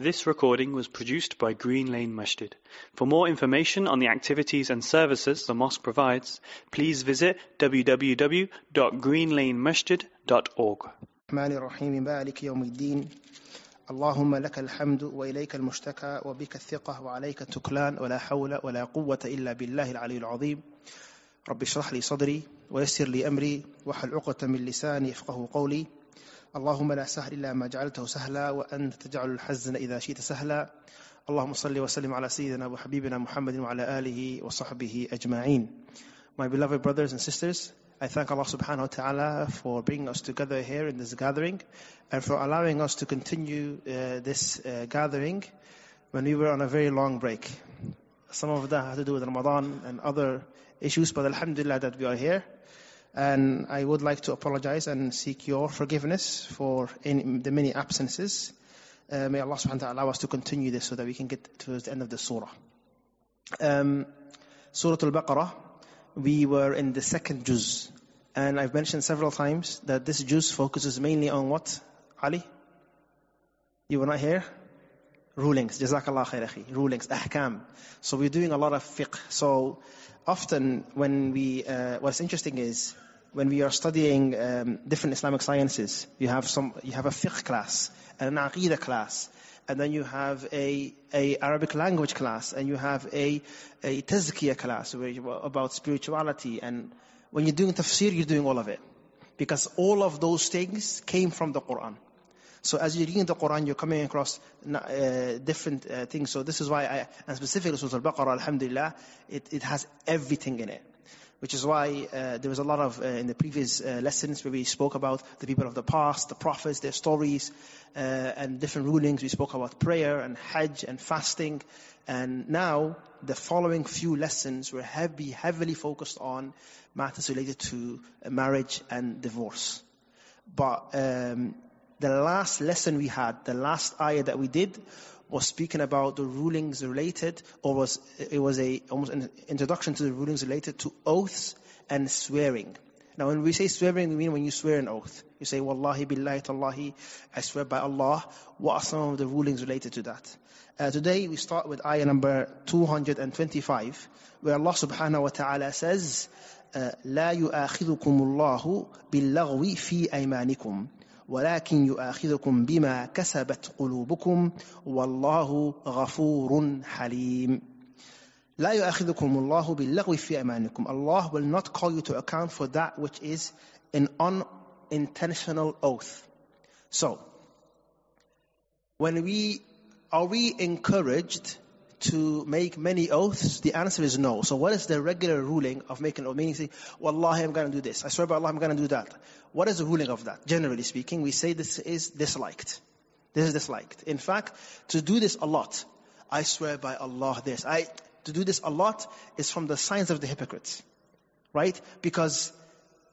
This recording was produced by Green Lane Masjid. For more information on the activities and services the mosque provides, please visit www.greenlanemasjid.org. الرحمن الرحيم مالك يوم الدين اللهم لك الحمد وإليك المشتكى وبك الثقة وعليك التكلان ولا حول ولا قوة إلا بالله العلي العظيم رب اشرح لي صدري ويسر لي أمري وحل عقدة من لساني يفقه قولي اللهم لا سهل إلا ما جعلته سهلا وأنت تجعل الحزن إذا شئت سهلا اللهم صل وسلم على سيدنا وحبيبنا محمد وعلى آله وصحبه أجمعين My beloved brothers and sisters, I thank Allah subhanahu wa ta'ala for bringing us together here in this gathering and for allowing us to continue uh, this uh, gathering when we were on a very long break. Some of that had to do with Ramadan and other issues, but alhamdulillah that we are here. And I would like to apologize and seek your forgiveness for any, the many absences. Uh, may Allah subhanahu wa ta'ala allow us to continue this so that we can get towards the end of the surah. Um, surah Al-Baqarah, we were in the second juz. And I've mentioned several times that this juz focuses mainly on what? Ali? You were not here? Rulings. Jazakallah khairahi. Rulings. Ahkam. So we're doing a lot of fiqh. So often when we, uh, what's interesting is, when we are studying um, different Islamic sciences, you have some, you have a fiqh class, and an aqidah class, and then you have a, a Arabic language class, and you have a, a tazkiyah class about spirituality. And when you're doing tafsir, you're doing all of it. Because all of those things came from the Quran. So as you're reading the Quran, you're coming across uh, different uh, things. So this is why I, and specifically Surah Al-Baqarah, Alhamdulillah, it, it has everything in it. Which is why uh, there was a lot of, uh, in the previous uh, lessons where we spoke about the people of the past, the prophets, their stories, uh, and different rulings. We spoke about prayer and hajj and fasting. And now, the following few lessons have, be heavily focused on matters related to marriage and divorce. But um, the last lesson we had, the last ayah that we did, was speaking about the rulings related, or was it was a almost an introduction to the rulings related to oaths and swearing. Now, when we say swearing, we mean when you swear an oath. You say, Wallahi billahi tallahi, I swear by Allah. What are some of the rulings related to that? Uh, today we start with ayah number 225, where Allah subhanahu wa ta'ala says, لا يؤاخذكم الله باللغو في أيمانكم ولكن يؤاخذكم بما كسبت قلوبكم والله غفور حليم لا يؤاخذكم الله باللغو في أيمانكم Allah will not call you to account for that which is an unintentional oath. So, when we, are we encouraged to make many oaths? The answer is no. So what is the regular ruling of making oath? Meaning say, Wallahi, I'm going to do this. I swear by Allah, I'm going to do that. What is the ruling of that? Generally speaking, we say this is disliked. This is disliked. In fact, to do this a lot, I swear by Allah this. I, to do this a lot is from the signs of the hypocrites. Right? Because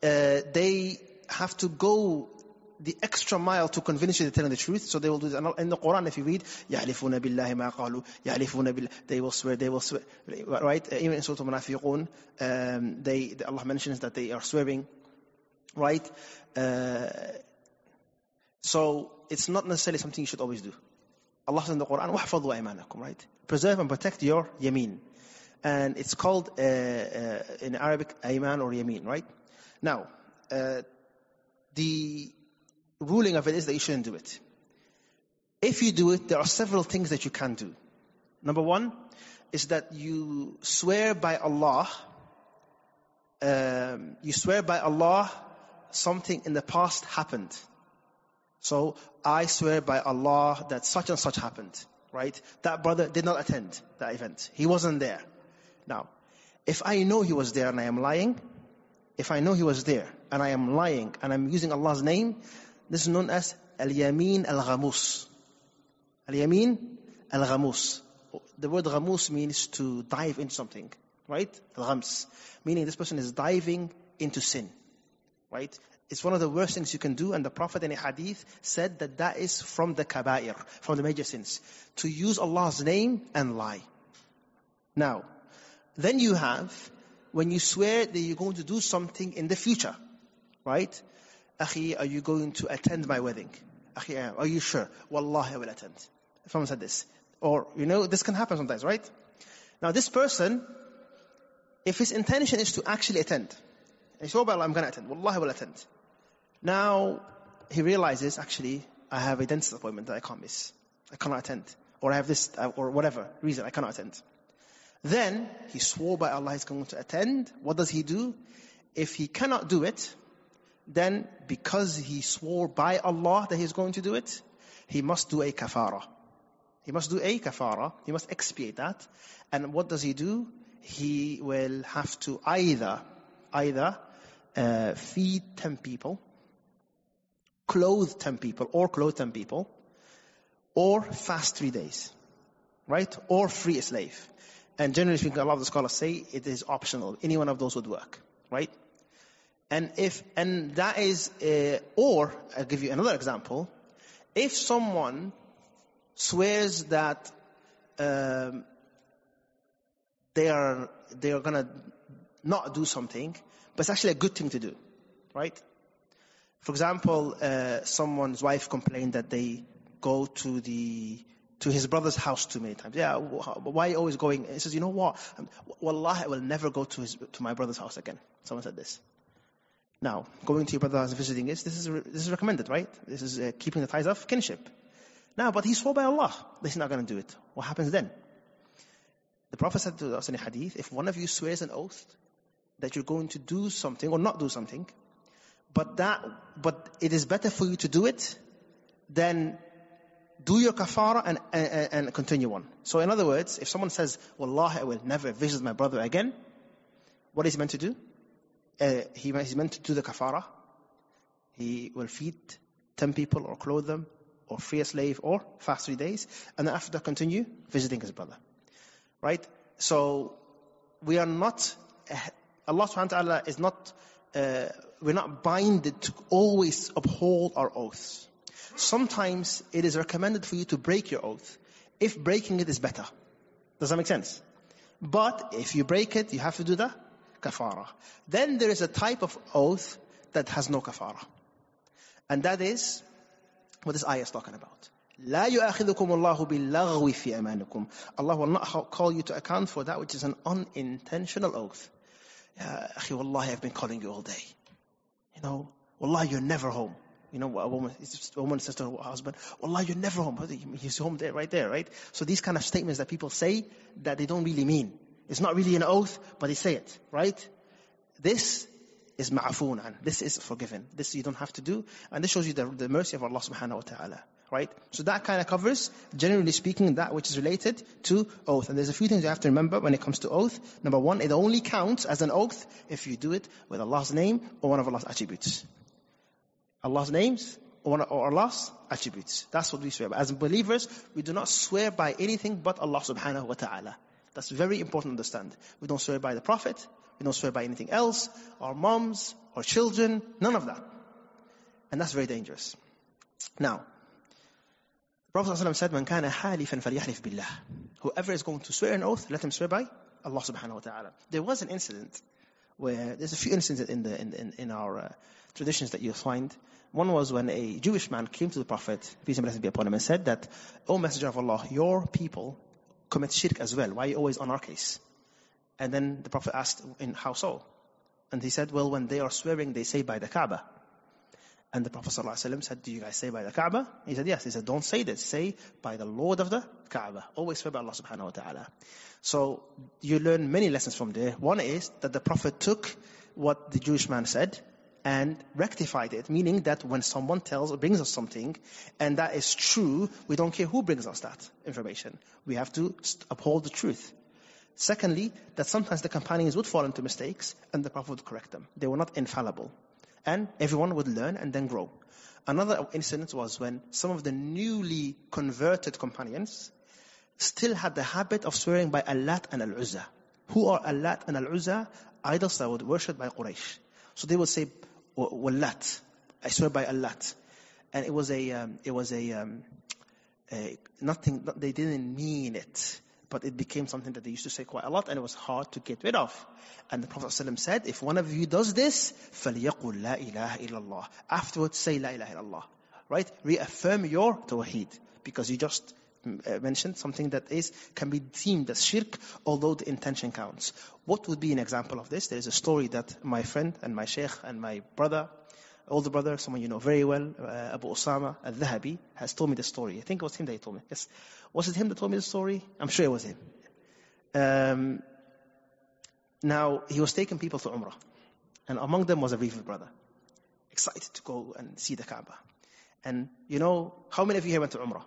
uh, they have to go the extra mile to convince you they're telling the truth. So they will do this. In the Quran, if you read, يَحْلِفُونَ بِاللَّهِ مَا قَالُوا يَحْلِفُونَ بِاللَّهِ They will swear, they will swear. Right? Even in Surah Al-Munafiqun, um, they, Allah mentions that they are swearing. Right? Uh, so it's not necessarily something you should always do. Allah says in the Quran, وَحْفَظُوا أَيْمَانَكُمْ Right? Preserve and protect your yameen. And it's called, uh, uh, in Arabic, ayman or yameen, right? Now, uh, the ruling of it is that you shouldn't do it. If you do it, there are several things that you can do. Number one is that you swear by Allah, um, you swear by Allah something in the past happened. So I swear by Allah that such and such happened, right? That brother did not attend that event. He wasn't there. Now, if I know he was there and I am lying, if I know he was there and I am lying and I'm using Allah's name, this is known as al-yamin al-ghamus. Al-yamin al-ghamus. The word ghamus means to dive into something, right? Al-ghams. Meaning this person is diving into sin, right? It's one of the worst things you can do, and the Prophet in a hadith said that that is from the kaba'ir, from the major sins. To use Allah's name and lie. Now, then you have, when you swear that you're going to do something in the future, right? Akhi, are you going to attend my wedding? Akhi, are you sure? Wallahi, I will attend. If someone said this. Or, you know, this can happen sometimes, right? Now this person, if his intention is to actually attend, he said, oh, I'm going to attend. Wallahi, I will attend. Now, he realizes, actually, I have a dentist appointment that I can't miss. I cannot attend. Or I have this, uh, or whatever reason, I cannot attend. Then, he swore by Allah he's going to attend. What does he do? If he cannot do it, then because he swore by Allah that he's going to do it, he must do a kafara. He must do a kafara. He must expiate that. And what does he do? He will have to either, either uh, feed 10 people, clothe 10 people, or clothe 10 people, or fast three days, right? Or free a slave. And generally speaking, a lot of the scholars say it is optional. Any one of those would work, right? And if, and that is, uh, or, I'll give you another example. If someone swears that um, they are they are gonna not do something, but it's actually a good thing to do, right? For example, uh, someone's wife complained that they go to the to his brother's house too many times. Yeah, why are you always going? He says, you know what? Wallah, I will never go to his to my brother's house again. Someone said this. Now, going to your brother's and visiting is this is this is recommended, right? This is uh, keeping the ties of kinship. Now, but he swore by Allah that he's not going to do it. What happens then? The Prophet said to us in a hadith, if one of you swears an oath that you're going to do something or not do something, but that, but it is better for you to do it, then do your kafara and, and, and continue on. So in other words, if someone says, Wallah, I will never visit my brother again, what is he meant to do? Uh, he, he's meant to do the kafara. He will feed 10 people or clothe them or free a slave or fast three days, and after that continue visiting his brother. Right? So, we are not, Allah subhanahu wa ta'ala is not, uh, we're not binded to always uphold our oaths. Sometimes it is recommended for you to break your oath, if breaking it is better. Does that make sense? But if you break it, you have to do the kafara. Then there is a type of oath that has no kafara. And that is what this ayah is talking about. لا يؤاخذكم الله باللغو في أمانكم. Allah will not call you to account for that which is an unintentional oath. يا أخي والله I've been calling you all day. You know, والله you're never home. You know, a woman, a woman says to her husband, Wallah, you're never home. He's home there, right there, right? So these kind of statements that people say that they don't really mean. It's not really an oath, but they say it, right? This is ma'afoon an. This is forgiven. This you don't have to do. And this shows you the, the mercy of Allah subhanahu wa ta'ala. Right? So that kind of covers, generally speaking, that which is related to oath. And there's a few things you have to remember when it comes to oath. Number one, it only counts as an oath if you do it with Allah's name or one of Allah's attributes. Allah's names or, or Allah's attributes. That's what we swear by. As believers, we do not swear by anything but Allah subhanahu wa ta'ala. That's very important to understand. We don't swear by the Prophet. We don't swear by anything else. Our moms, our children, none of that. And that's very dangerous. Now, the Prophet ﷺ said, "Man kana halifan falyahlif billah." Whoever is going to swear an oath, let him swear by Allah subhanahu wa ta'ala. There was an incident where there's a few incidents in the in, in, our uh, traditions that you'll find. One was when a Jewish man came to the Prophet, peace and blessings be upon him, and said that, "O Messenger of Allah, your people commit shirk as well. Why are you always on our case?" And then the Prophet asked, "In how so?" And he said, "Well, when they are swearing, they say by the Kaaba." And the Prophet said, Do you guys say by the Kaaba? He said, Yes. He said, Don't say this. Say by the Lord of the Kaaba. Always swear by Allah subhanahu wa ta'ala. So you learn many lessons from there. One is that the Prophet took what the Jewish man said and rectified it, meaning that when someone tells or brings us something, and that is true, we don't care who brings us that information. We have to uphold the truth. Secondly, that sometimes the companions would fall into mistakes, and the Prophet would correct them. They were not infallible. And everyone would learn and then grow. Another incident was when some of the newly converted companions still had the habit of swearing by Allat and Al-Uzza. Who are Allat and Al-Uzza? Idols that were worshipped by Quraysh. So they would say, Wallat. I swear by Allat. And it was a, um, it was a, um, a, nothing, they didn't mean it. But it became something that they used to say quite a lot and it was hard to get rid of. And the Prophet ﷺ said, if one of you does this, فَلْيَقُلْ لَا إِلَهَ إِلَّا اللَّهِ Afterwards say, لَا إِلَهَ إِلَّا اللَّهِ Right? Reaffirm your tawheed. Because you just uh, mentioned, something that is can be deemed as shirk, although the intention counts. What would be an example of this? There is a story that my friend and my sheikh and my brother, older brother, someone you know very well, uh, Abu Osama al-Dhahabi, has told me the story. I think it was him that he told me. Yes. Was it him that told me the story? I'm sure it was him. Um, now, he was taking people to Umrah. And among them was a Rifa brother. Excited to go and see the Kaaba. And you know, how many of you here went to Umrah?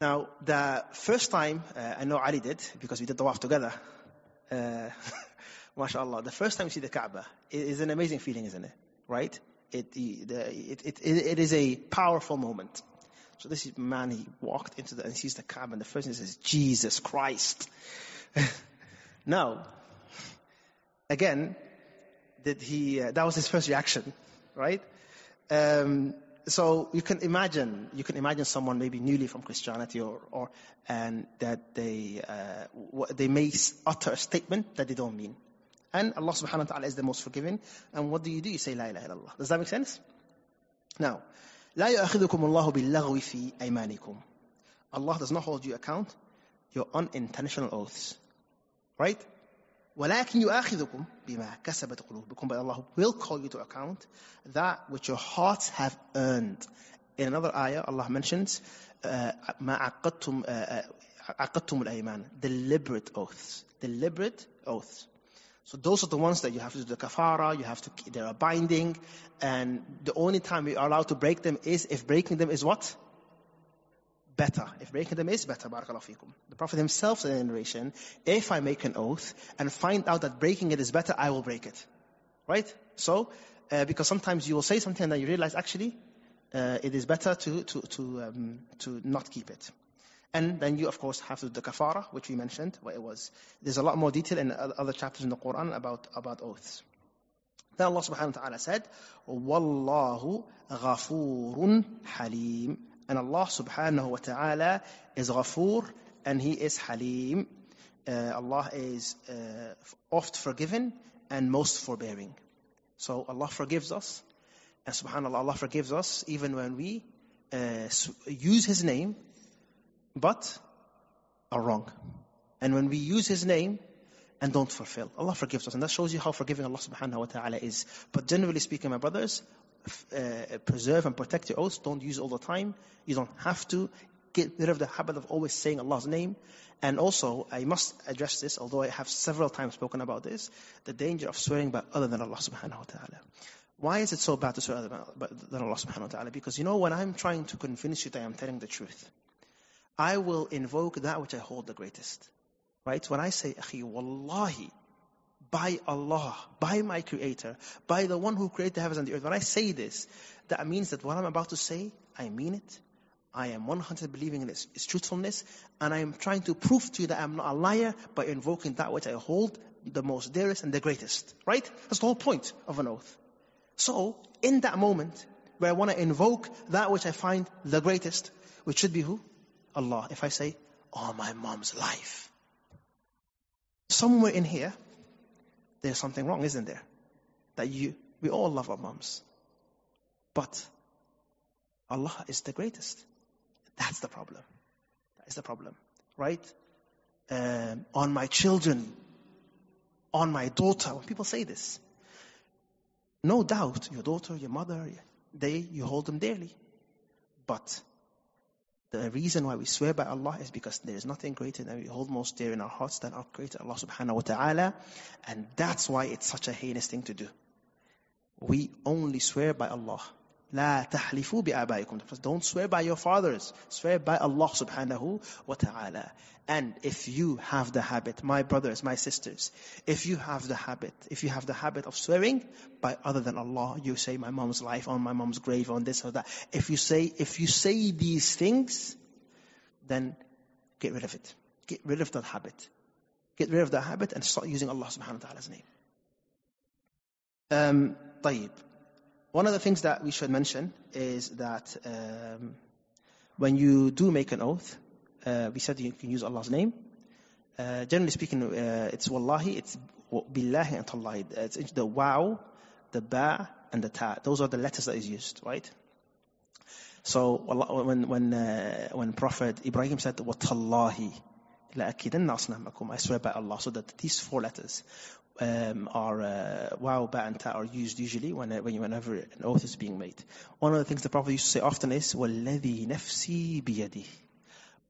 Now, the first time, uh, I know Ali did, because we did the Tawaf together. Uh, MashaAllah, the first time you see the Kaaba it is an amazing feeling, isn't it? Right? It, it, it, it, is a powerful moment. So this man, he walked into the, and sees the Kaaba, and the first thing he says, Jesus Christ. now, again, did he, uh, that was his first reaction, right? Um, so you can imagine, you can imagine someone maybe newly from Christianity or, or and that they, uh, they may utter a statement that they don't mean. And Allah subhanahu wa ta'ala is the most forgiving. And what do you do? You say, La ilaha illallah. Does that make sense? Now, لا يؤاخذكم الله باللغو في أيمانكم. Allah does not hold you account your unintentional oaths. Right? ولكن يؤاخذكم بما كسبت قلوبكم but Allah will call you to account that which your hearts have earned in another ayah Allah mentions ما عقدتم عقدتم الأيمان deliberate oaths deliberate oaths so those are the ones that you have to do the kafara, you have to, they are binding, and the only time we are allowed to break them is if breaking them is what? Better. If breaking them is better, barakallahu fikum. The Prophet himself said in the narration, if I make an oath and find out that breaking it is better, I will break it. Right? So, uh, because sometimes you will say something and then you realize actually, uh, it is better to, to, to, um, to not keep it. And then you, of course, have to do the kafara, which we mentioned, what it was. There's a lot more detail in other chapters in the Quran about, about oaths. Then Allah subhanahu wa ta'ala said, وَاللَّهُ غَفُورٌ حَلِيمٌ and Allah subhanahu wa ta'ala is ghafoor and He is halim. Uh, Allah is uh, oft forgiven and most forbearing. So Allah forgives us. And subhanAllah, Allah forgives us even when we uh, use His name but are wrong. And when we use His name and don't fulfill, Allah forgives us. And that shows you how forgiving Allah subhanahu wa ta'ala is. But generally speaking, my brothers, uh, preserve and protect your oaths. Don't use all the time. You don't have to. Get rid of the habit of always saying Allah's name. And also, I must address this, although I have several times spoken about this, the danger of swearing by other than Allah subhanahu wa ta'ala. Why is it so bad to swear other than Allah subhanahu wa ta'ala? Because you know, when I'm trying to convince you that I'm telling the truth, I will invoke that which I hold the greatest. Right? When I say, Akhi, Wallahi, by Allah, by my Creator, by the one who created the heavens and the earth, when I say this, that means that what I'm about to say, I mean it. I am 100 believing in its, its truthfulness, and I am trying to prove to you that I'm not a liar by invoking that which I hold the most dearest and the greatest. Right? That's the whole point of an oath. So, in that moment, where I want to invoke that which I find the greatest, which should be who? Allah if I say, oh, my mom's life? Somewhere in here, there's something wrong, isn't there? That you, we all love our moms. But Allah is the greatest. That's the problem. That is the problem, right? Um, on my children, on my daughter. When people say this, no doubt, your daughter, your mother, they, you hold them dearly. But the reason why we swear by Allah is because there is nothing greater than we hold most dear in our hearts than our Creator Allah subhanahu wa ta'ala. And that's why it's such a heinous thing to do. We only swear by Allah. لا تحلفوا بآبائكم. Don't swear by your fathers. Swear by Allah subhanahu wa ta'ala. And if you have the habit, my brothers, my sisters, if you have the habit, if you have the habit of swearing by other than Allah, you say my mom's life on my mom's grave on this or that. If you say, if you say these things, then get rid of it. Get rid of that habit. Get rid of that habit and start using Allah subhanahu wa ta'ala's name. Um, طيب. One of the things that we should mention is that um, when you do make an oath, uh, we said you can use Allah's name. Uh, generally speaking, uh, it's wallahi, it's billahi and tallahi. It's the wow, the ba, and the ta. Those are the letters that is used, right? So when when uh, when Prophet Ibrahim said wa tallahi, I swear by Allah. So that these four letters um, are uh, wow, ba, and ta are used usually when, when whenever an oath is being made. One of the things the Prophet used to say often is, "وَالَّذِي نَفْسِي بِيَدِهِ,"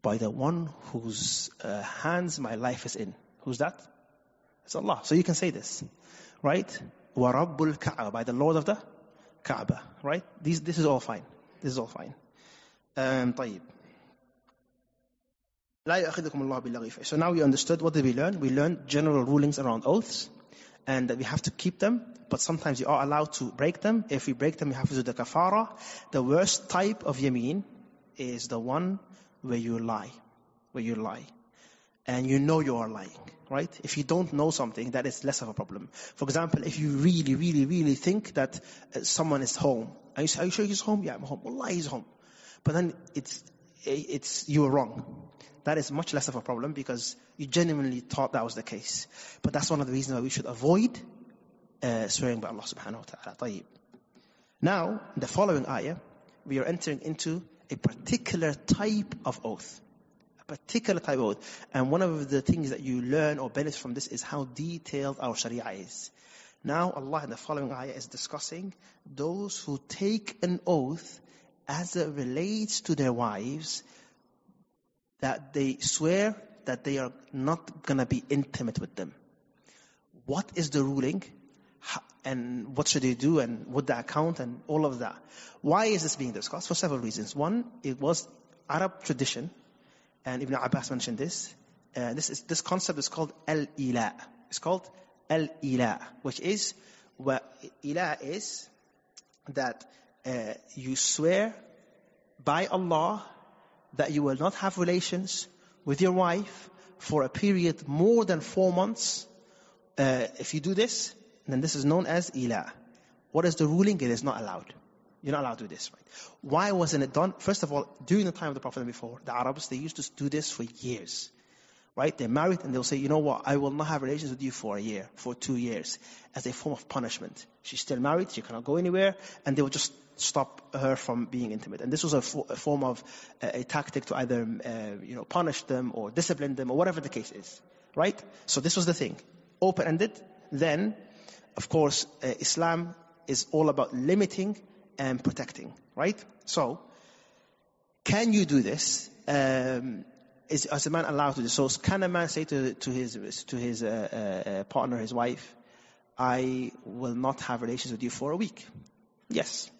by the one whose uh, hands my life is in. Who's that? It's Allah. So you can say this, right? وَرَبُّ الْكَعْبَةِ by the Lord of the Kaaba, right? These, this is all fine. This is all fine. Um, طيب. لا يأخذكم الله باللغي So now we understood what did we learn? We learned general rulings around oaths and that we have to keep them, but sometimes you are allowed to break them. If we break them, we have to do the kafara. The worst type of yameen is the one where you lie, where you lie. And you know you are lying, right? If you don't know something, that is less of a problem. For example, if you really, really, really think that uh, someone is home, are you, are you sure he's home? Yeah, I'm home. Wallah, he's home. But then it's, it's, you were wrong That is much less of a problem because you genuinely thought that was the case. But that's one of the reasons why we should avoid uh, swearing by Allah subhanahu wa ta'ala. طيب. Now, the following ayah, we are entering into a particular type of oath. A particular type of oath. And one of the things that you learn or benefit from this is how detailed our sharia is. Now Allah in the following ayah is discussing those who take an oath as it relates to their wives that they swear that they are not going to be intimate with them. What is the ruling? And what should they do and what the account and all of that. Why is this being discussed? For several reasons. One, it was Arab tradition, and Ibn Abbas mentioned this. Uh, this, is, this concept is called al-ila. It's called al-ila, which is, what ila is that uh, you swear by Allah that you will not have relations with your wife for a period more than four months. Uh, if you do this, then this is known as ila. What is the ruling? It is not allowed. You're not allowed to do this, right? Why wasn't it done? First of all, during the time of the Prophet before, the Arabs, they used to do this for years. Right? They're married and they'll say, you know what, I will not have relations with you for a year, for two years, as a form of punishment. She's still married, she cannot go anywhere, and they will just stop her from being intimate. And this was a, fo- a form of uh, a tactic to either, uh, you know, punish them or discipline them or whatever the case is. Right? So this was the thing. Open-ended. Then, of course, uh, Islam is all about limiting and protecting. Right? So, can you do this? Um, is, is a man allowed to do so? Can a man say to, to his, to his uh, uh, partner, his wife, I will not have relations with you for a week? Yes.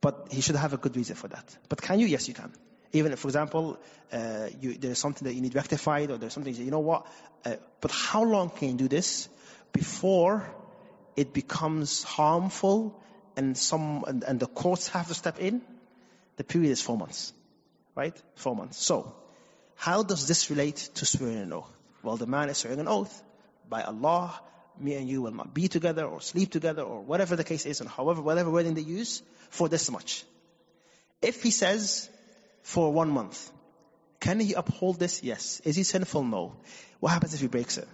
But he should have a good reason for that. But can you? Yes, you can. Even if, for example, uh, you, there's something that you need rectified or there's something, you, say, you know what? Uh, but how long can you do this before it becomes harmful and some, and, and the courts have to step in? The period is four months. Right? Four months. So, how does this relate to swearing an oath? Well, the man is swearing an oath by Allah, me and you will not be together or sleep together or whatever the case is and however, whatever wording they use for this much. If he says for one month, can he uphold this? Yes. Is he sinful? No. What happens if he breaks it?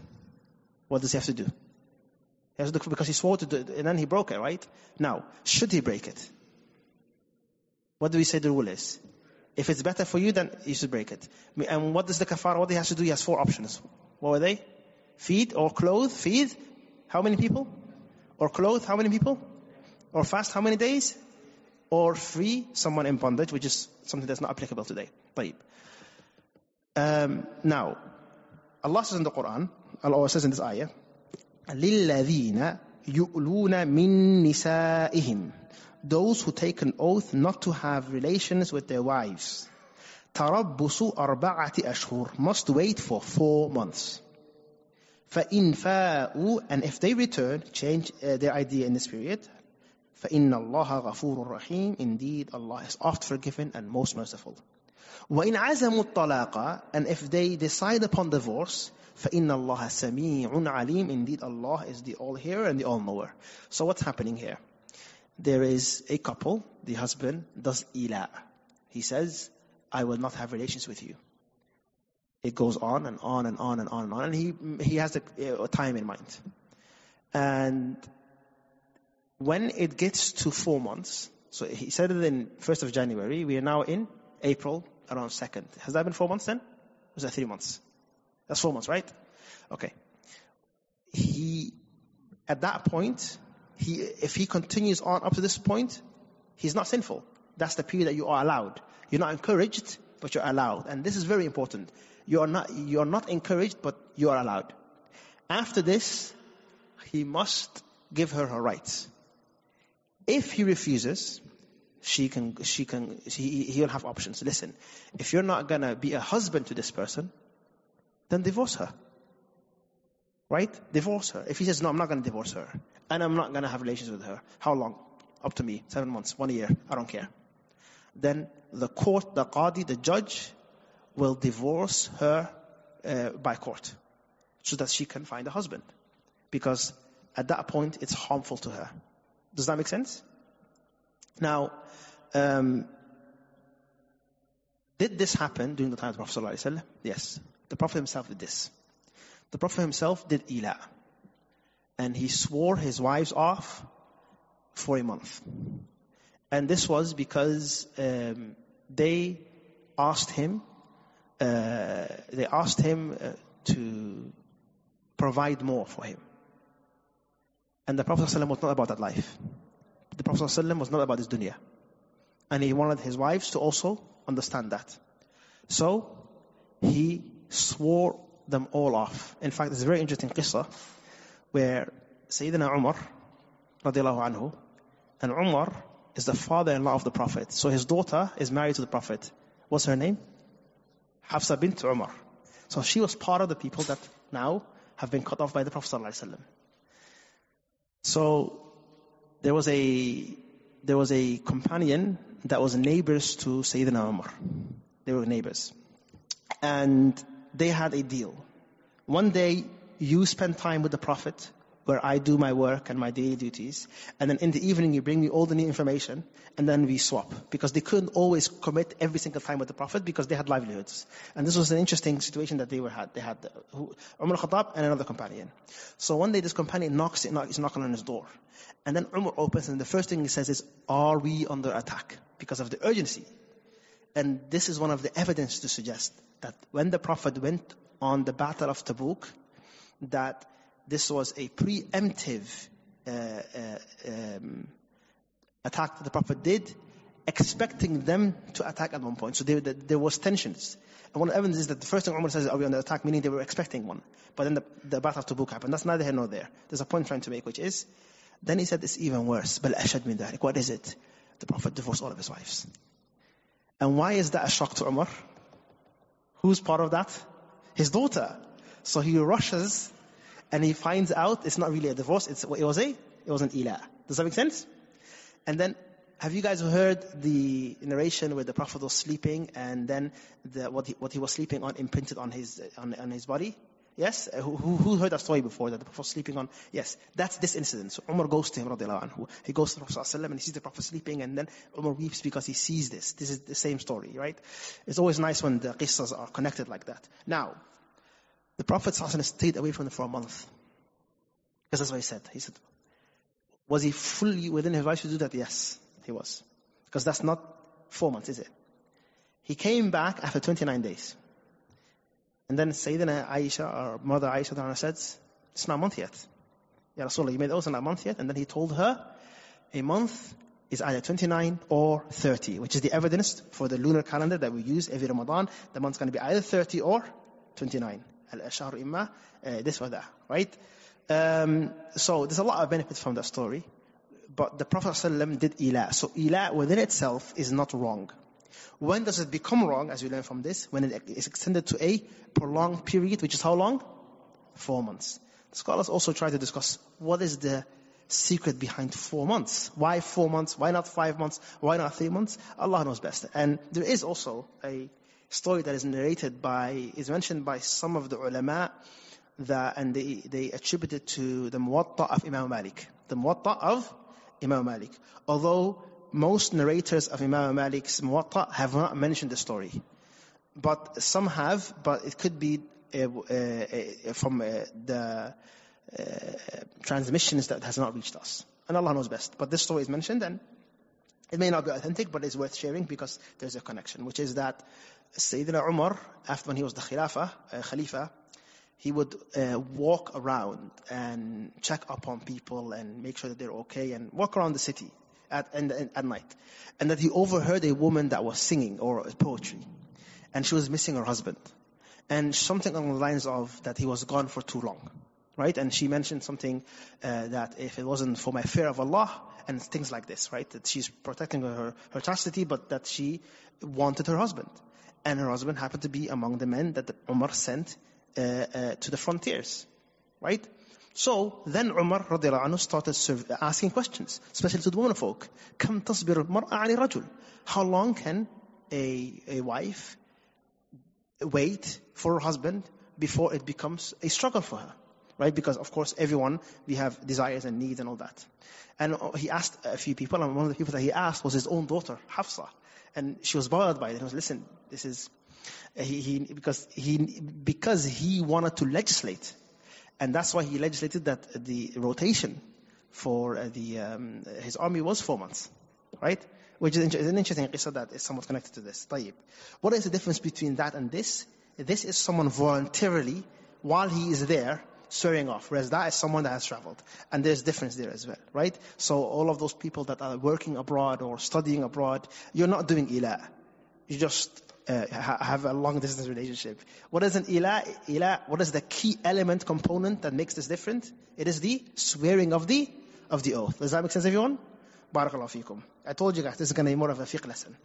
What does he have to do? He has to do because he swore to do it and then he broke it, right? Now, should he break it? What do we say the rule is? If it's better for you, then you should break it. And what does the kafara, what he has to do? He has four options. What were they? Feed or clothe? Feed? How many people? Or clothe? How many people? Or fast? How many days? Or free someone in bondage, which is something that's not applicable today. طيب. Um, now, Allah says in the Quran, Allah says in this ayah, لِلَّذِينَ يُؤْلُونَ مِن نِسَائِهِمْ those who take an oath not to have relations with their wives. تربص أربعة أشهر must wait for four months. فإن فاءوا and if they return, change uh, their idea in this period. فإن الله غفور رحيم indeed Allah is oft forgiven and most merciful. وإن عزموا الطلاق and if they decide upon divorce فإن الله سميع عليم indeed Allah is the all hearer and the all knower. So what's happening here? there is a couple, the husband does ila. He says, I will not have relations with you. It goes on and on and on and on and on, and he, he has a, a time in mind. And when it gets to four months, So he said it in 1st of January. We are now in April, around 2nd. Has that been four months then? Or was that three months? That's four months, right? Okay. He, at that point, he, if he continues on up to this point, he's not sinful. That's the period that you are allowed. You're not encouraged, but you're allowed. And this is very important. You are not, you are not encouraged, but you are allowed. After this, he must give her her rights. If he refuses, she can, she can, he, he'll have options. Listen, if you're not gonna be a husband to this person, then divorce her. Right? Divorce her. If he says, no, I'm not gonna divorce her, and I'm not gonna have relations with her, how long? Up to me. Seven months, one year, I don't care. Then the court, the qadi, the judge, will divorce her uh, by court so that she can find a husband. Because at that point, it's harmful to her. Does that make sense? Now, um, did this happen during the time of the Prophet ﷺ? Yes. The Prophet himself did this. The Prophet himself did ila. And he swore his wives off for a month. And this was because um, they asked him, uh, they asked him uh, to provide more for him. And the Prophet ﷺ was not about that life. The Prophet ﷺ was not about this dunya. And he wanted his wives to also understand that. So, he swore them all off. In fact, it's a very interesting qissa where Sayyidina Umar, radiallahu anhu, and Umar is the father-in-law of the Prophet. So his daughter is married to the Prophet. What's her name? Hafsa bint Umar. So she was part of the people that now have been cut off by the Prophet ﷺ. So there was a there was a companion that was neighbors to Sayyidina Umar. They were neighbors. And they had a deal. One day you spend time with the Prophet where I do my work and my daily duties. And then in the evening, you bring me all the new information, and then we swap. Because they couldn't always commit every single time with the Prophet because they had livelihoods. And this was an interesting situation that they were had. They had uh, who, Umar Khattab and another companion. So one day this companion knocks, is knocking on his door. And then Umar opens, and the first thing he says is, Are we under attack? Because of the urgency. And this is one of the evidence to suggest that when the Prophet went on the Battle of Tabuk, that this was a preemptive uh, uh, um, attack that the Prophet did, expecting them to attack at one point. So there, there was tensions. And one of the evidence is that the first thing Umar says, is are we under attack? Meaning they were expecting one. But then the, the Battle of Tabuk happened. That's neither here nor there. There's a point I'm trying to make, which is, then he said it's even worse. Bal ashad min dhalik. What is it? The Prophet divorced all of his wives. And why is that a shock to Umar? Who's part of that? His daughter. So he rushes and he finds out it's not really a divorce, it's, it was a, it was an ila. Does that make sense? And then, have you guys heard the narration where the Prophet was sleeping and then the, what, he, what he was sleeping on imprinted on his, on, on his body? Yes? Uh, who, who heard that story before that the Prophet was sleeping on? Yes. That's this incident. So Umar goes to him, anhu. He goes to the Prophet and he sees the Prophet sleeping and then Umar weeps because he sees this. This is the same story, right? It's always nice when the qissas are connected like that. Now, the Prophet stayed away from them for a month. Because that's what he said. He said, was he fully within his rights to do that? Yes, he was. Because that's not four months, is it? He came back after 29 days. And then Sayyidina Aisha, our mother Aisha, said, it's not a month yet. Ya Rasulullah, you made oath not a month yet. And then he told her, a month is either 29 or 30, which is the evidence for the lunar calendar that we use every Ramadan. The month's going to be either 30 or 29. Al-Ashar uh, this or that, right? Um, so there's a lot of benefits from that story. But the Prophet ﷺ did ila. So ila within itself is not wrong. When does it become wrong, as we learn from this? When it is extended to a prolonged period, which is how long? Four months. Scholars also try to discuss what is the secret behind four months. Why four months? Why not five months? Why not three months? Allah knows best. And there is also a story that is narrated by, is mentioned by some of the ulama, that, and they, they attribute it to the Muwatta of Imam Malik. The Muwatta of Imam Malik. Although most narrators of Imam Malik's Muwatta have not mentioned the story. But some have, but it could be uh, uh, uh, from uh, the uh, transmissions that has not reached us. And Allah knows best. But this story is mentioned and It may not be authentic, but it's worth sharing because there's a connection, which is that Sayyidina Umar, after when he was the Khilafah, uh, Khalifa, he would uh, walk around and check up on people and make sure that they're okay and walk around the city at, and, and, at night. And that he overheard a woman that was singing or poetry. And she was missing her husband. And something along the lines of that he was gone for too long. Right? And she mentioned something uh, that if it wasn't for my fear of Allah, and things like this, right? That she's protecting her, her chastity, but that she wanted her husband and her husband happened to be among the men that Umar sent uh, uh, to the frontiers, right? So then Umar radiallahu anhu started asking questions, especially to the women folk. Kam tasbir mar'a rajul? How long can a, a wife wait for her husband before it becomes a struggle for her? Right? Because of course everyone, we have desires and needs and all that. And he asked a few people, and one of the people that he asked was his own daughter, Hafsa And she was bothered by it. He was, listen, this is, he, he, because he, because he wanted to legislate and that's why he legislated that the rotation for uh, the um, his army was four months, right? Which is an interesting qissa that is somewhat connected to this. طيب. What is the difference between that and this? This is someone voluntarily, while he is there, swearing off, whereas that is someone that has traveled. And there's difference there as well, right? So all of those people that are working abroad or studying abroad, you're not doing ila. You just uh, have a long distance relationship. What is an ila? Ila, what is the key element component that makes this different? It is the swearing of the, of the oath. Does that make sense everyone? Barakallahu feekum. I told you guys, this is going to be more of a fiqh lesson.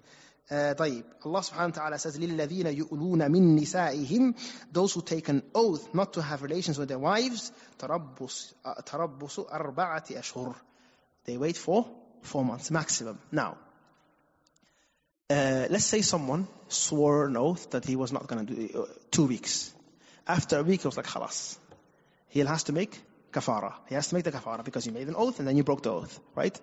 Uh, طيب. Allah subhanahu wa ta'ala says, لِلَّذِينَ يُؤْلُونَ مِن نِسَائِهِمْ Those who take an oath not to have relations with their wives, تَرَبُّصُ أَرْبَعَةِ أَشْهُرٍ They wait for four months maximum. Now, uh, let's say someone swore an oath that he was not going to do uh, two weeks. After a week, he was like, khalas. He has to make kafara. He has to make the kafara because you made an oath and then you broke the oath, right?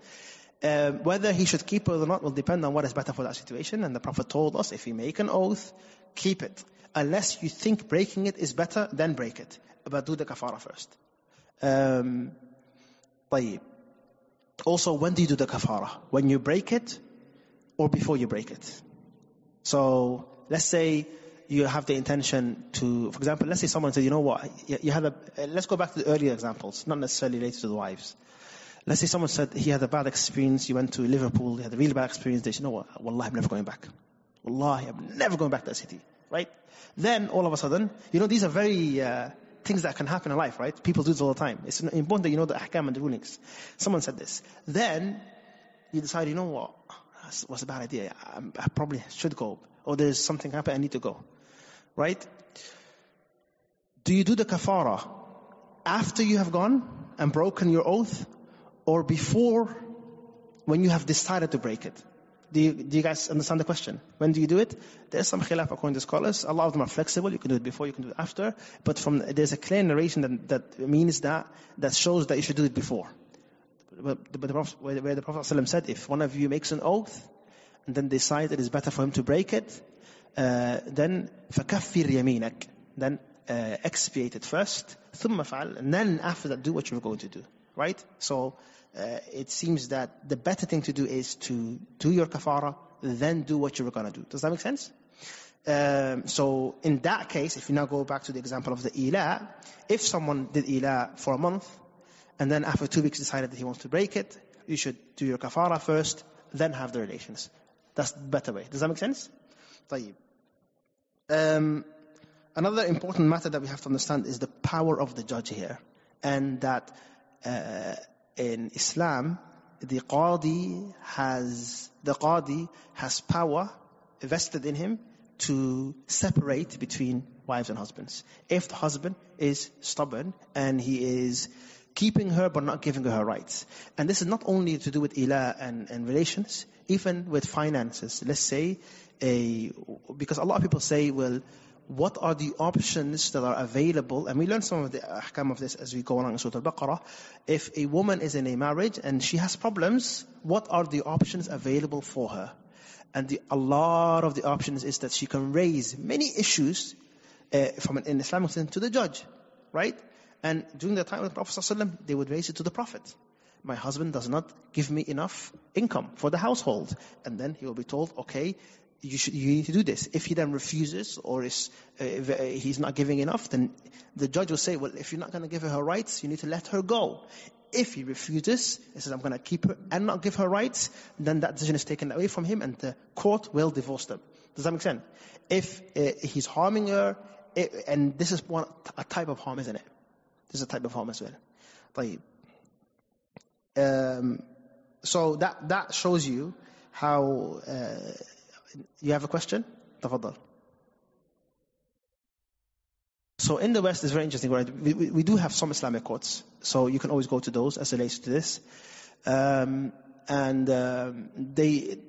Uh, whether he should keep it or not will depend on what is better for that situation. And the Prophet told us, if you make an oath, keep it. Unless you think breaking it is better, then break it. But do the kafara first. Um, Also, when do you do the kafara? When you break it or before you break it. So let's say you have the intention to, for example, let's say someone said, you know what, you had a, let's go back to the earlier examples, not necessarily related to the wives. Let's say someone said he had a bad experience, you went to Liverpool, he had a really bad experience, they said, you know what, Wallah, I'm never going back. Wallahi, I'm never going back to that city, right? Then all of a sudden, you know, these are very, uh, things that can happen in life, right? People do this all the time. It's important that you know the ahkam and the rulings. Someone said this. Then, you decide, you know what, that was a bad idea. I, I probably should go. Or there's something happened, I need to go. Right? Do you do the kafara after you have gone and broken your oath or before when you have decided to break it? Do you, do you guys understand the question? When do you do it? There's some khilaf according to scholars. A lot of them are flexible. You can do it before, you can do it after. But from, there's a clear narration that, that means that, that shows that you should do it before but the Prophet, where the Prophet ﷺ said, if one of you makes an oath and then decides it is better for him to break it, uh, then فَكَفِّرْ يَمِينَكَ Then uh, expiate it first, ثُمَّ فَعَلْ And then after that, do what you're going to do. Right? So, uh, it seems that the better thing to do is to do your kafara, then do what you were going to do. Does that make sense? Um, so in that case, if you now go back to the example of the ila, if someone did ila for a month, and then after two weeks decided that he wants to break it, you should do your kafara first, then have the relations. That's the better way. Does that make sense? طيب. Um, another important matter that we have to understand is the power of the judge here. And that uh, in Islam, the qadi has, the qadi has power vested in him to separate between wives and husbands. If the husband is stubborn and he is keeping her but not giving her her rights. And this is not only to do with ila and, and relations, even with finances. Let's say a, because a lot of people say, well, what are the options that are available? And we learn some of the ahkam of this as we go along in Surah Al-Baqarah. If a woman is in a marriage and she has problems, what are the options available for her? And the, a lot of the options is that she can raise many issues uh, from an, Islamic sense to the judge, right? And during the time of the Prophet ﷺ, they would raise it to the Prophet. my husband does not give me enough income for the household. And then he will be told, okay, you should, you need to do this. If he then refuses or is, uh, he's not giving enough, then the judge will say, well, if you're not going to give her her rights, you need to let her go. If he refuses, he says, I'm going to keep her and not give her rights, then that decision is taken away from him and the court will divorce them. Does that make sense? If uh, he's harming her, it, and this is one, a type of harm, isn't it? This is a type of harm as well. طيب. Um, so that, that shows you how, uh, you have a question? تفضل. So in the West, it's very interesting, right? We, we, we, do have some Islamic courts, so you can always go to those as relates to this. Um, and um, they,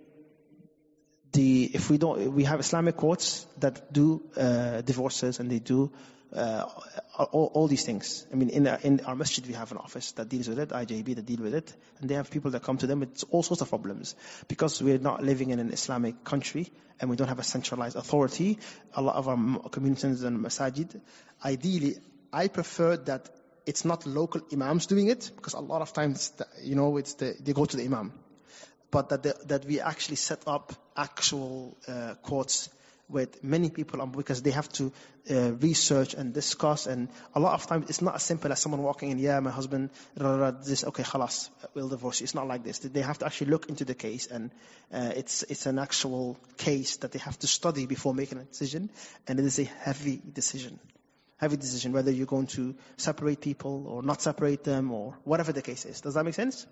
the if we don't, we have Islamic courts that do uh, divorces and they do uh, all, all, these things. I mean, in our, in our masjid we have an office that deals with it, IJB that deal with it, and they have people that come to them with all sorts of problems because we're not living in an Islamic country and we don't have a centralized authority. A lot of our communities and masajid, ideally, I prefer that it's not local imams doing it because a lot of times, you know, it's the, they go to the imam, but that the, that we actually set up actual uh, courts with many people because they have to uh, research and discuss. And a lot of times it's not as simple as someone walking in yeah my husband rah, rah, this okay khalas we'll divorce you. It's not like this. They have to actually look into the case and uh, it's it's an actual case that they have to study before making a decision. And it is a heavy decision heavy decision whether you're going to separate people or not separate them or whatever the case is. Does that make sense?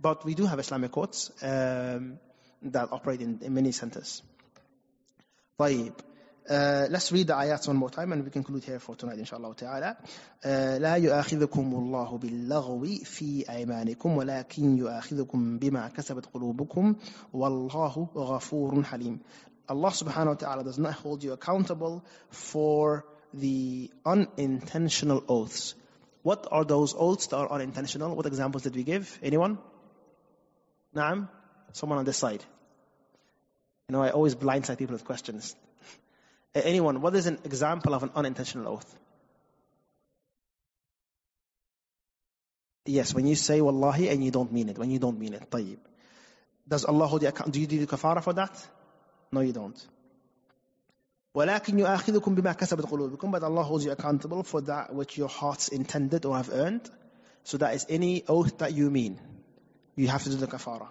But we do have Islamic courts um, that operate in, in many centers طيب Uh, let's read the ayats one more time and we conclude here for tonight inshallah ta'ala. Uh, لا يؤاخذكم الله باللغو في أيمانكم ولكن يؤاخذكم بما كسبت قلوبكم والله غفور حليم. Allah subhanahu wa ta'ala does not hold you accountable for the unintentional oaths. What are those oaths that are unintentional? What examples did we give? Anyone? Naam? Someone on this side. You know, I always blindside people with questions. Anyone, what is an example of an unintentional oath? Yes, when you say wallahi and you don't mean it, when you don't mean it, طيب. Does Allah hold you account? Do you do the kafara for that? No, you don't. ولكن يؤاخذكم بما كسبت قلوبكم but Allah holds you accountable for that which your hearts intended or have earned. So that is any oath that you mean. You have to do the kafara.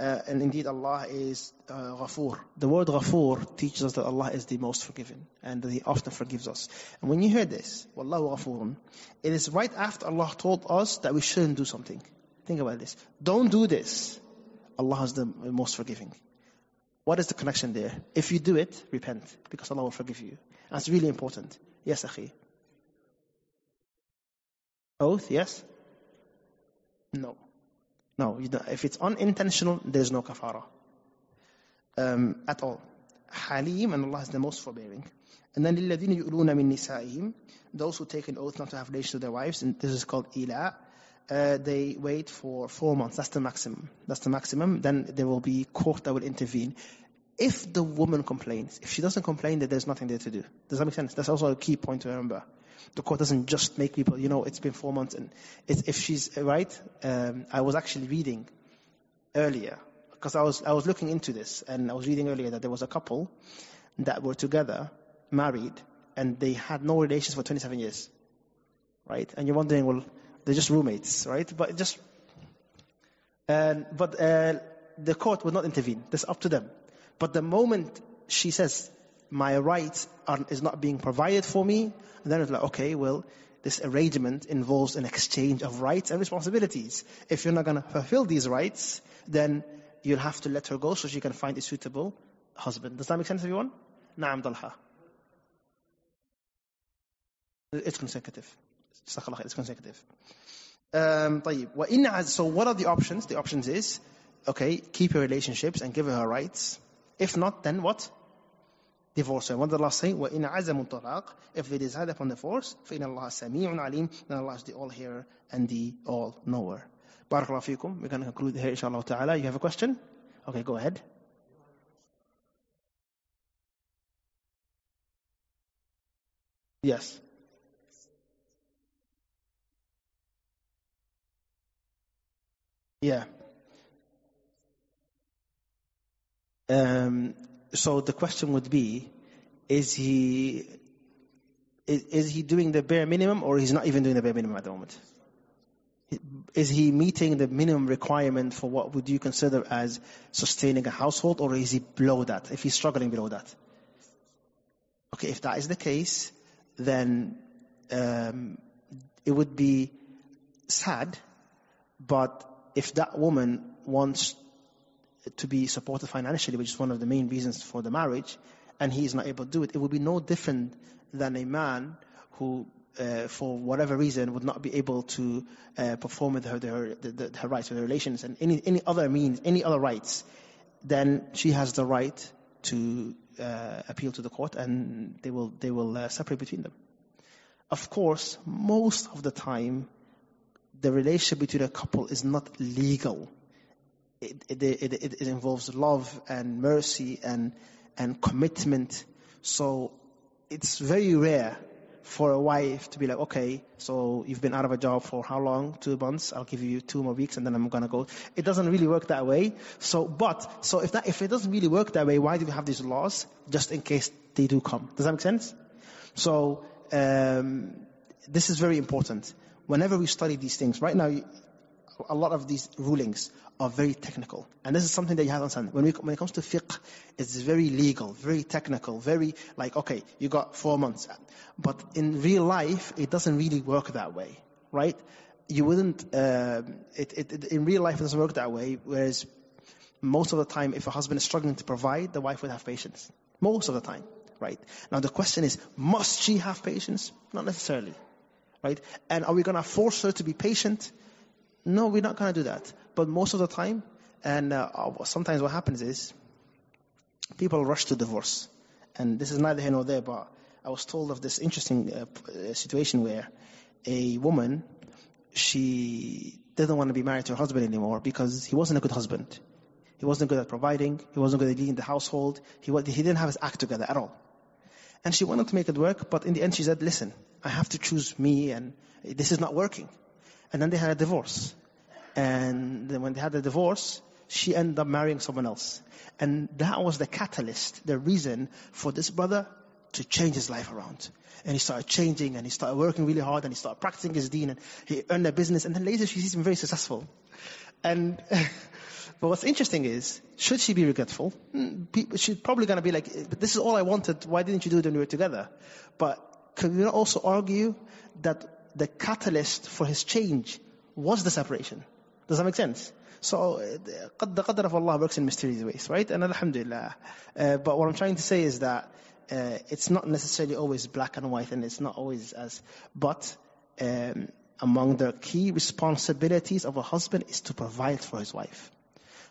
uh, and indeed Allah is uh, Ghafoor. The word Ghafoor teaches us that Allah is the most forgiving and that He often forgives us. And when you hear this, Wallahu Ghafoorun, it is right after Allah told us that we shouldn't do something. Think about this. Don't do this. Allah is the most forgiving. What is the connection there? If you do it, repent because Allah will forgive you. That's really important. Yes, Akhi. Oath, yes? No. No, if it's unintentional, there's no kafara um, at all. Halim, and Allah is the most forbearing. And then لِلَّذِينَ يُؤْلُونَ مِن نِسَائِهِمْ Those who take an oath not to have relations with their wives, and this is called ila, uh, they wait for four months. That's the maximum. That's the maximum. Then there will be court that will intervene. If the woman complains, if she doesn't complain, then there's nothing there to do. Does that make sense? That's also a key point to remember. The court doesn't just make people, you know, it's been four months and if she's right, um, I was actually reading earlier because I was I was looking into this and I was reading earlier that there was a couple that were together, married, and they had no relations for 27 years, right? And you're wondering, well, they're just roommates, right? But just, and but uh, the court would not intervene. That's up to them. But the moment she says, my rights are, is not being provided for me, and then it's like, okay, well, this arrangement involves an exchange of rights and responsibilities. If you're not going to fulfill these rights, then you'll have to let her go so she can find a suitable husband. Does that make sense, everyone? Naam dalha. It's consecutive. It's consecutive. Um, so what are the options? The options is, okay, keep your relationships and give her her rights. If not, then what? divorce. And what did Allah say? وَإِنْ عَزَمُوا الطَّلَاقِ If they decide upon divorce, فَإِنَ اللَّهَ سَمِيعٌ عَلِيمٌ Then Allah is the all-hearer and the all-knower. Barakallahu fikum. We're going to conclude here, inshallah ta'ala. You have a question? Okay, go ahead. Yes. Yeah. Um, so the question would be, is he is, is he doing the bare minimum or he's not even doing the bare minimum at the moment? Is he meeting the minimum requirement for what would you consider as sustaining a household or is he below that, if he's struggling below that? Okay, if that is the case, then um, it would be sad, but if that woman wants to be supported financially, which is one of the main reasons for the marriage, and he is not able to do it, it would be no different than a man who, uh, for whatever reason, would not be able to uh, perform with her, her, her rights, with her relations, and any, any other means, any other rights, then she has the right to uh, appeal to the court, and they will they will uh, separate between them. Of course, most of the time, the relationship between a couple is not legal. It, it, it, it, involves love and mercy and and commitment. So it's very rare for a wife to be like, okay, so you've been out of a job for how long? Two months. I'll give you two more weeks, and then I'm gonna go. It doesn't really work that way. So, but so if that if it doesn't really work that way, why do we have these laws? Just in case they do come. Does that make sense? So um, this is very important. Whenever we study these things, right now, a lot of these rulings are very technical. And this is something that you have to understand. When, we, when it comes to fiqh, it's very legal, very technical, very like, okay, you got four months. But in real life, it doesn't really work that way, right? You wouldn't, uh, it, it, it, in real life, it doesn't work that way. Whereas most of the time, if a husband is struggling to provide, the wife would have patience. Most of the time, right? Now the question is, must she have patience? Not necessarily, right? And are we going to force her to be patient? No, we're not going to do that. But most of the time, and uh, sometimes what happens is, people rush to divorce. And this is neither here nor there, but I was told of this interesting uh, uh, situation where a woman, she didn't want to be married to her husband anymore because he wasn't a good husband. He wasn't good at providing. He wasn't good at leading the household. He, he didn't have his act together at all. And she wanted to make it work, but in the end she said, listen, I have to choose me and this is not working. And then they had a divorce. And then when they had the divorce, she ended up marrying someone else. And that was the catalyst, the reason for this brother to change his life around. And he started changing and he started working really hard and he started practicing his deen and he earned a business and then later she sees him very successful. And, but what's interesting is, should she be regretful? Hmm, she's probably gonna be like, this is all I wanted, why didn't you do it when we were together? But can we also argue that the catalyst for his change was the separation. Does that make sense? So the qadr of Allah works in mysterious ways, right? And alhamdulillah. Uh, but what I'm trying to say is that uh, it's not necessarily always black and white and it's not always as, but um, among the key responsibilities of a husband is to provide for his wife.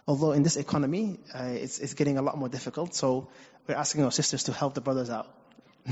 Although in this economy, uh, it's, it's getting a lot more difficult, so we're asking our sisters to help the brothers out.